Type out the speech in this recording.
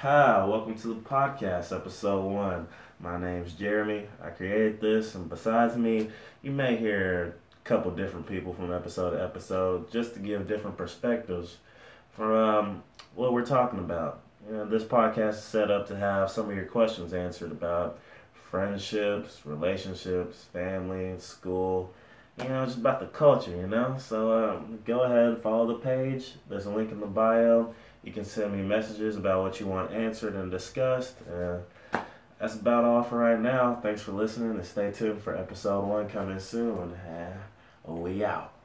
Hi, welcome to the podcast, episode one. My name's Jeremy. I created this, and besides me, you may hear a couple different people from episode to episode just to give different perspectives from um, what we're talking about. You know, this podcast is set up to have some of your questions answered about friendships, relationships, family, school, you know, just about the culture, you know? So um, go ahead follow the page. There's a link in the bio. You can send me messages about what you want answered and discussed. Uh, that's about all for right now. Thanks for listening and stay tuned for episode one coming soon. Uh, we out.